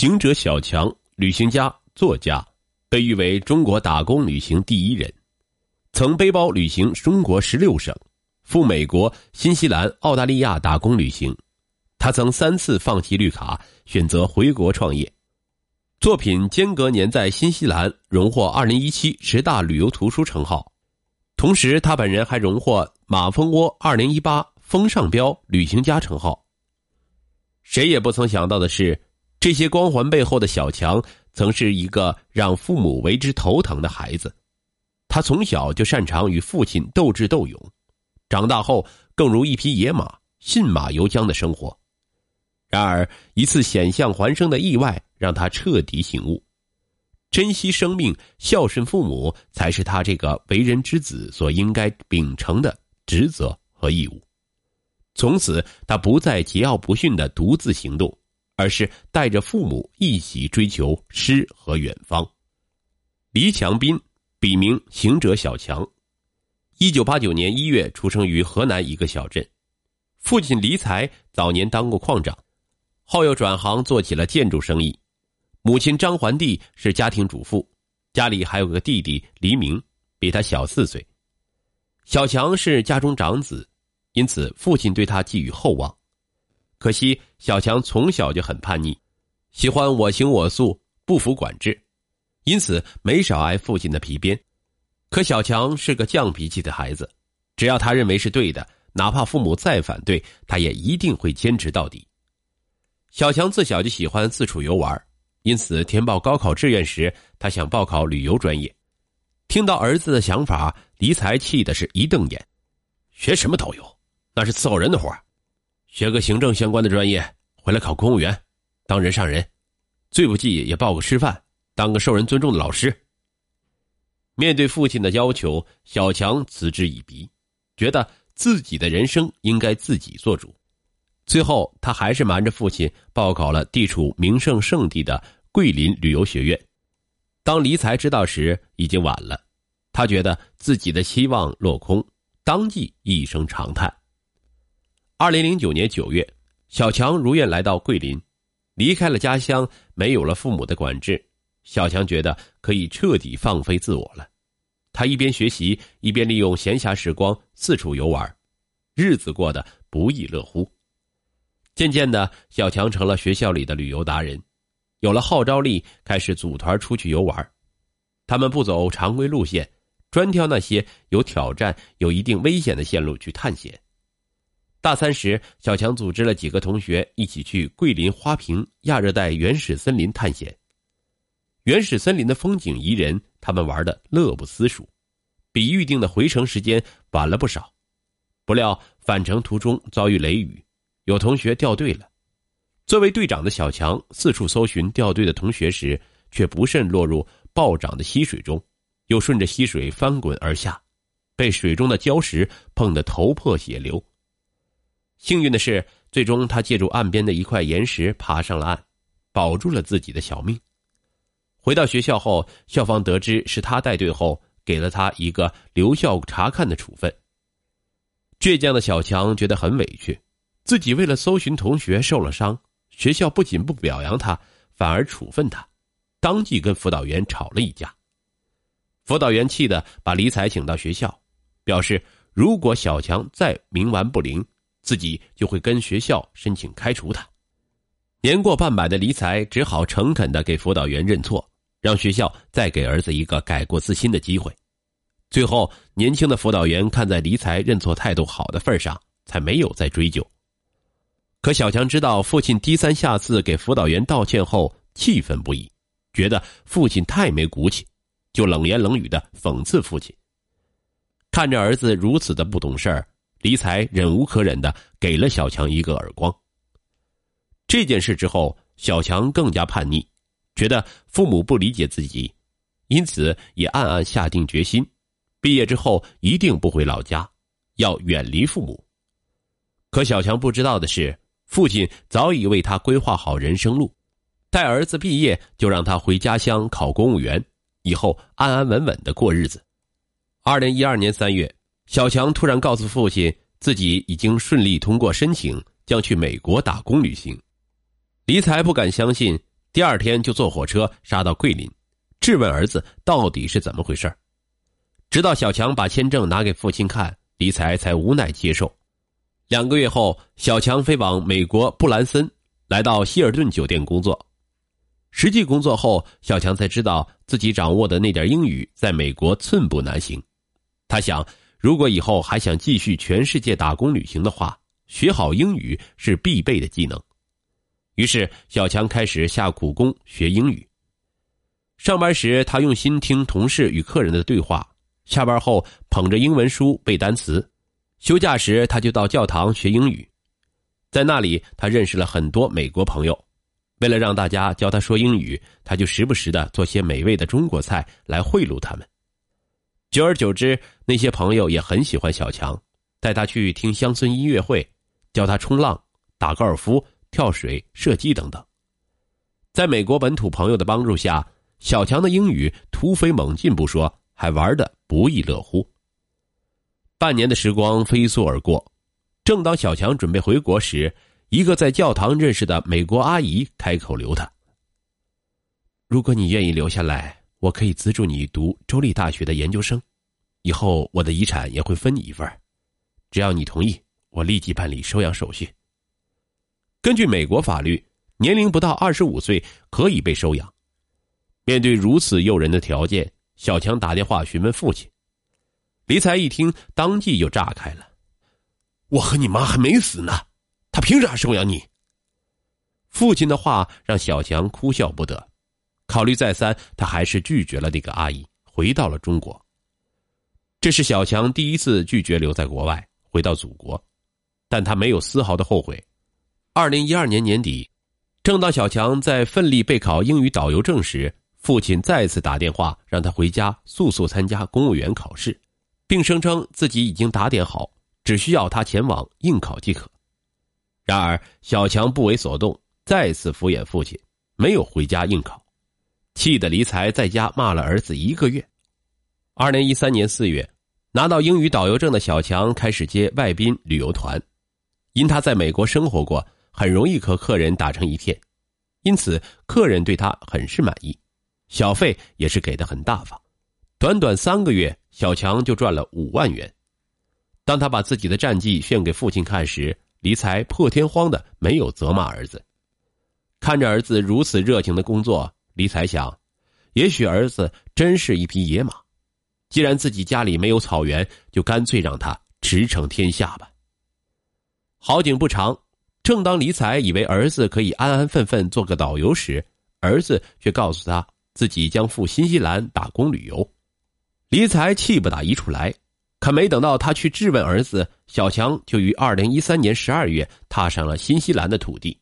行者小强，旅行家、作家，被誉为中国打工旅行第一人，曾背包旅行中国十六省，赴美国、新西兰、澳大利亚打工旅行。他曾三次放弃绿卡，选择回国创业。作品间隔年在新西兰荣获二零一七十大旅游图书称号，同时他本人还荣获马蜂窝二零一八风尚标旅行家称号。谁也不曾想到的是，这些光环背后的小强，曾是一个让父母为之头疼的孩子。他从小就擅长与父亲斗智斗勇，长大后更如一匹野马，信马由缰的生活。然而，一次险象环生的意外让他彻底醒悟：珍惜生命、孝顺父母，才是他这个为人之子所应该秉承的职责和义务。从此，他不再桀骜不驯的独自行动，而是带着父母一起追求诗和远方。黎强斌，笔名行者小强，一九八九年一月出生于河南一个小镇，父亲黎才早年当过矿长。后又转行做起了建筑生意，母亲张环娣是家庭主妇，家里还有个弟弟黎明，比他小四岁。小强是家中长子，因此父亲对他寄予厚望。可惜小强从小就很叛逆，喜欢我行我素，不服管制，因此没少挨父亲的皮鞭。可小强是个犟脾气的孩子，只要他认为是对的，哪怕父母再反对，他也一定会坚持到底。小强自小就喜欢四处游玩，因此填报高考志愿时，他想报考旅游专业。听到儿子的想法，黎才气的是一瞪眼：“学什么导游？那是伺候人的活学个行政相关的专业，回来考公务员，当人上人，最不济也报个师范，当个受人尊重的老师。”面对父亲的要求，小强嗤之以鼻，觉得自己的人生应该自己做主。最后，他还是瞒着父亲报考了地处名胜圣地的桂林旅游学院。当黎才知道时，已经晚了。他觉得自己的希望落空，当即一声长叹。二零零九年九月，小强如愿来到桂林，离开了家乡，没有了父母的管制，小强觉得可以彻底放飞自我了。他一边学习，一边利用闲暇时光四处游玩，日子过得不亦乐乎。渐渐的，小强成了学校里的旅游达人，有了号召力，开始组团出去游玩。他们不走常规路线，专挑那些有挑战、有一定危险的线路去探险。大三时，小强组织了几个同学一起去桂林花坪亚热带原始森林探险。原始森林的风景宜人，他们玩的乐不思蜀，比预定的回程时间晚了不少。不料返程途中遭遇雷雨。有同学掉队了，作为队长的小强四处搜寻掉队的同学时，却不慎落入暴涨的溪水中，又顺着溪水翻滚而下，被水中的礁石碰得头破血流。幸运的是，最终他借助岸边的一块岩石爬上了岸，保住了自己的小命。回到学校后，校方得知是他带队后，给了他一个留校查看的处分。倔强的小强觉得很委屈。自己为了搜寻同学受了伤，学校不仅不表扬他，反而处分他，当即跟辅导员吵了一架。辅导员气得把李彩请到学校，表示如果小强再冥顽不灵，自己就会跟学校申请开除他。年过半百的李才只好诚恳的给辅导员认错，让学校再给儿子一个改过自新的机会。最后，年轻的辅导员看在李才认错态度好的份上，才没有再追究。可小强知道父亲低三下四给辅导员道歉后，气愤不已，觉得父亲太没骨气，就冷言冷语的讽刺父亲。看着儿子如此的不懂事儿，李才忍无可忍的给了小强一个耳光。这件事之后，小强更加叛逆，觉得父母不理解自己，因此也暗暗下定决心，毕业之后一定不回老家，要远离父母。可小强不知道的是。父亲早已为他规划好人生路，待儿子毕业就让他回家乡考公务员，以后安安稳稳的过日子。二零一二年三月，小强突然告诉父亲，自己已经顺利通过申请，将去美国打工旅行。黎才不敢相信，第二天就坐火车杀到桂林，质问儿子到底是怎么回事直到小强把签证拿给父亲看，李才才无奈接受。两个月后，小强飞往美国布兰森，来到希尔顿酒店工作。实际工作后，小强才知道自己掌握的那点英语在美国寸步难行。他想，如果以后还想继续全世界打工旅行的话，学好英语是必备的技能。于是，小强开始下苦功学英语。上班时，他用心听同事与客人的对话；下班后，捧着英文书背单词；休假时，他就到教堂学英语。在那里，他认识了很多美国朋友。为了让大家教他说英语，他就时不时的做些美味的中国菜来贿赂他们。久而久之，那些朋友也很喜欢小强，带他去听乡村音乐会，教他冲浪、打高尔夫、跳水、射击等等。在美国本土朋友的帮助下，小强的英语突飞猛进不说，还玩得不亦乐乎。半年的时光飞速而过，正当小强准备回国时，一个在教堂认识的美国阿姨开口留他：“如果你愿意留下来，我可以资助你读州立大学的研究生，以后我的遗产也会分你一份只要你同意，我立即办理收养手续。根据美国法律，年龄不到二十五岁可以被收养。面对如此诱人的条件，小强打电话询问父亲。李才一听，当即就炸开了：“我和你妈还没死呢！”他凭啥收养你？父亲的话让小强哭笑不得，考虑再三，他还是拒绝了那个阿姨，回到了中国。这是小强第一次拒绝留在国外，回到祖国，但他没有丝毫的后悔。二零一二年年底，正当小强在奋力备考英语导游证时，父亲再次打电话让他回家速速参加公务员考试，并声称自己已经打点好，只需要他前往应考即可。然而，小强不为所动，再次敷衍父亲，没有回家应考，气得李才在家骂了儿子一个月。二零一三年四月，拿到英语导游证的小强开始接外宾旅游团，因他在美国生活过，很容易和客人打成一片，因此客人对他很是满意，小费也是给的很大方。短短三个月，小强就赚了五万元。当他把自己的战绩炫给父亲看时，李才破天荒的没有责骂儿子，看着儿子如此热情的工作，李才想，也许儿子真是一匹野马。既然自己家里没有草原，就干脆让他驰骋天下吧。好景不长，正当李才以为儿子可以安安分分做个导游时，儿子却告诉他自己将赴新西兰打工旅游。李才气不打一处来。可没等到他去质问儿子，小强就于二零一三年十二月踏上了新西兰的土地。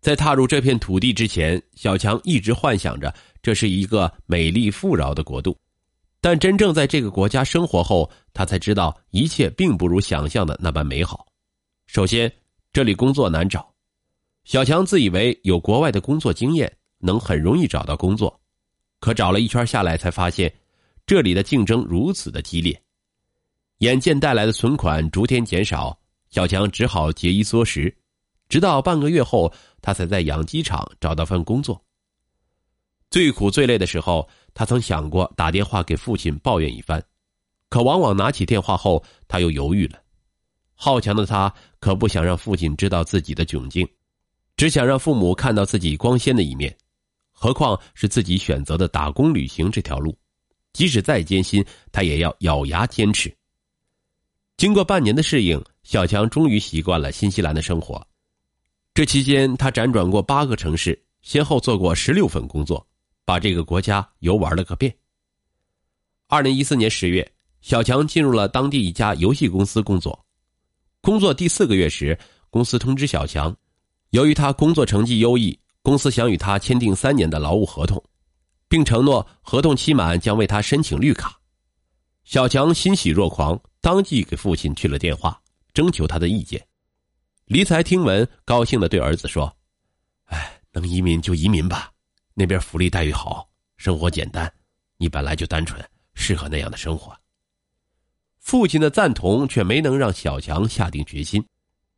在踏入这片土地之前，小强一直幻想着这是一个美丽富饶的国度，但真正在这个国家生活后，他才知道一切并不如想象的那般美好。首先，这里工作难找，小强自以为有国外的工作经验，能很容易找到工作，可找了一圈下来，才发现这里的竞争如此的激烈。眼见带来的存款逐天减少，小强只好节衣缩食，直到半个月后，他才在养鸡场找到份工作。最苦最累的时候，他曾想过打电话给父亲抱怨一番，可往往拿起电话后，他又犹豫了。好强的他可不想让父亲知道自己的窘境，只想让父母看到自己光鲜的一面。何况是自己选择的打工旅行这条路，即使再艰辛，他也要咬牙坚持。经过半年的适应，小强终于习惯了新西兰的生活。这期间，他辗转过八个城市，先后做过十六份工作，把这个国家游玩了个遍。二零一四年十月，小强进入了当地一家游戏公司工作。工作第四个月时，公司通知小强，由于他工作成绩优异，公司想与他签订三年的劳务合同，并承诺合同期满将为他申请绿卡。小强欣喜若狂。当即给父亲去了电话，征求他的意见。黎才听闻，高兴的对儿子说：“哎，能移民就移民吧，那边福利待遇好，生活简单，你本来就单纯，适合那样的生活。”父亲的赞同却没能让小强下定决心。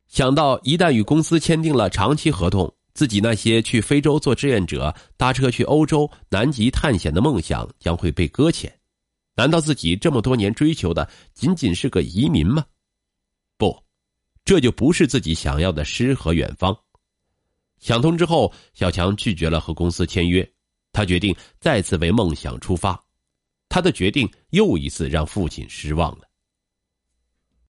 想到一旦与公司签订了长期合同，自己那些去非洲做志愿者、搭车去欧洲、南极探险的梦想将会被搁浅？难道自己这么多年追求的仅仅是个移民吗？这就不是自己想要的诗和远方。想通之后，小强拒绝了和公司签约，他决定再次为梦想出发。他的决定又一次让父亲失望了。